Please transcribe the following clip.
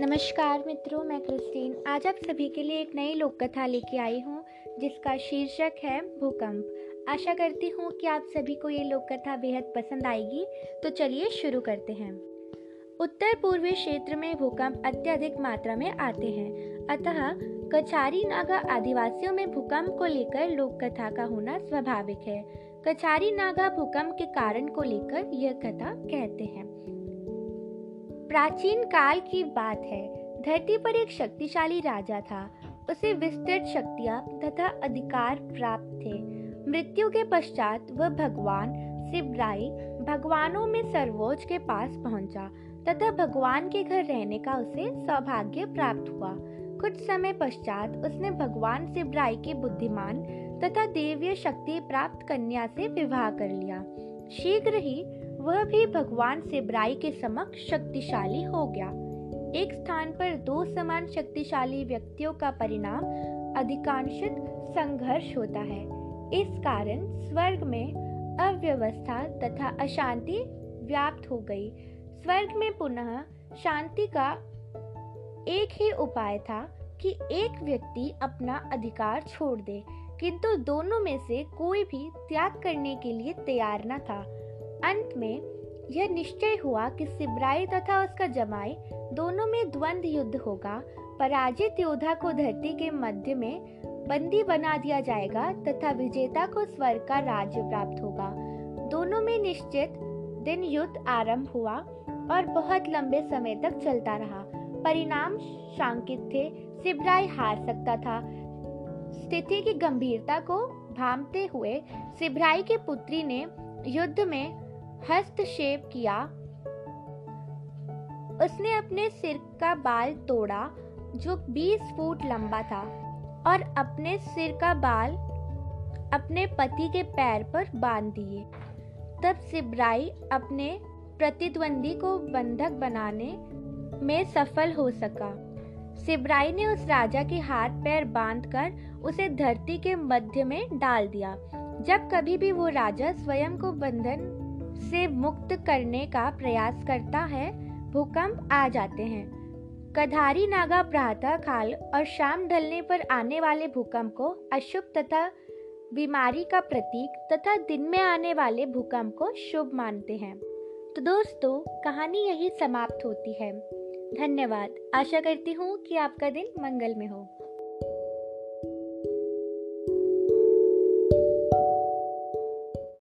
नमस्कार मित्रों, मैं क्रिस्टीन। आज आप सभी के लिए एक नई लोक कथा लेके आई हूँ, जिसका शीर्षक है भूकंप। आशा करती हूँ कि आप सभी को ये लोक कथा बेहद पसंद आएगी तो चलिए शुरू करते हैं। उत्तर पूर्वी क्षेत्र में भूकंप अत्यधिक मात्रा में आते हैं। अतः कचारी नागा आदिवासियों में भूकंप को लेकर लोक कथा का होना स्वाभाविक है। कचारी नागा भूकंप के कारण को लेकर यह कथा कहते हैं। प्राचीन काल की बात है। धरती पर एक शक्तिशाली राजा था। उसे विस्तृत शक्तियाँ तथा अधिकार प्राप्त थे। मृत्यु के पश्चात वह भगवान शिवराई भगवानों में सर्वोच्च के पास पहुँचा तथा भगवान के घर रहने का उसे सौभाग्य प्राप्त हुआ। कुछ समय पश्चात उसने भगवान शिवराई के बुद्धिमान तथा देवीय शक्ति प्राप्त कन्या से विवाह कर लिया। शीघ्र ही वह भी भगवान शिवराई के समक्ष शक्तिशाली हो गया। एक स्थान पर दो समान शक्तिशाली व्यक्तियों का परिणाम अधिकांशित संघर्ष होता है। इस कारण स्वर्ग में अव्यवस्था तथा अशांति व्याप्त हो गई। स्वर्ग में पुनः शांति का एक ही उपाय था कि एक व्यक्ति अपना अधिकार छोड़ दे, किंतु दोनों में से कोई भी त्याग करने के लिए तैयार न था। अंत में यह निश्चय हुआ कि सिब्राई तथा उसका जमाई दोनों में द्वंद युद्ध होगा, पराजित योद्धा को धरती के मध्य में बंदी बना दिया जाएगा तथा विजेता को स्वर्ग का राज्य प्राप्त होगा। दोनों में निश्चित दिन युद्ध आरंभ हुआ और बहुत लंबे समय तक चलता रहा। परिणाम शांकित थे, सिब्राई हार सकता था। स्थिति की गंभीरता को भामते हुए सिब्राई की पुत्री ने युद्ध में हस्तक्षेप किया। उसने अपने सिर का बाल तोड़ा, जो 20 फुट लंबा था, और अपने सिर का बाल अपने पति के पैर पर बाँध दिए। तब सिब्राई अपने प्रतिद्वंदी को बंधक बनाने में सफल हो सका। सिब्राई ने उस राजा के हाथ पैर बांधकर उसे धरती के मध्य में डाल दिया। जब कभी भी वो राजा स्वयं को बंधन से मुक्त करने का प्रयास करता है, भूकंप आ जाते हैं। कधारी नागा प्रातः काल और शाम ढलने पर आने वाले भूकंप को अशुभ तथा बीमारी का प्रतीक तथा दिन में आने वाले भूकंप को शुभ मानते हैं। तो दोस्तों, कहानी यही समाप्त होती है। धन्यवाद। आशा करती हूँ कि आपका दिन मंगल में हो।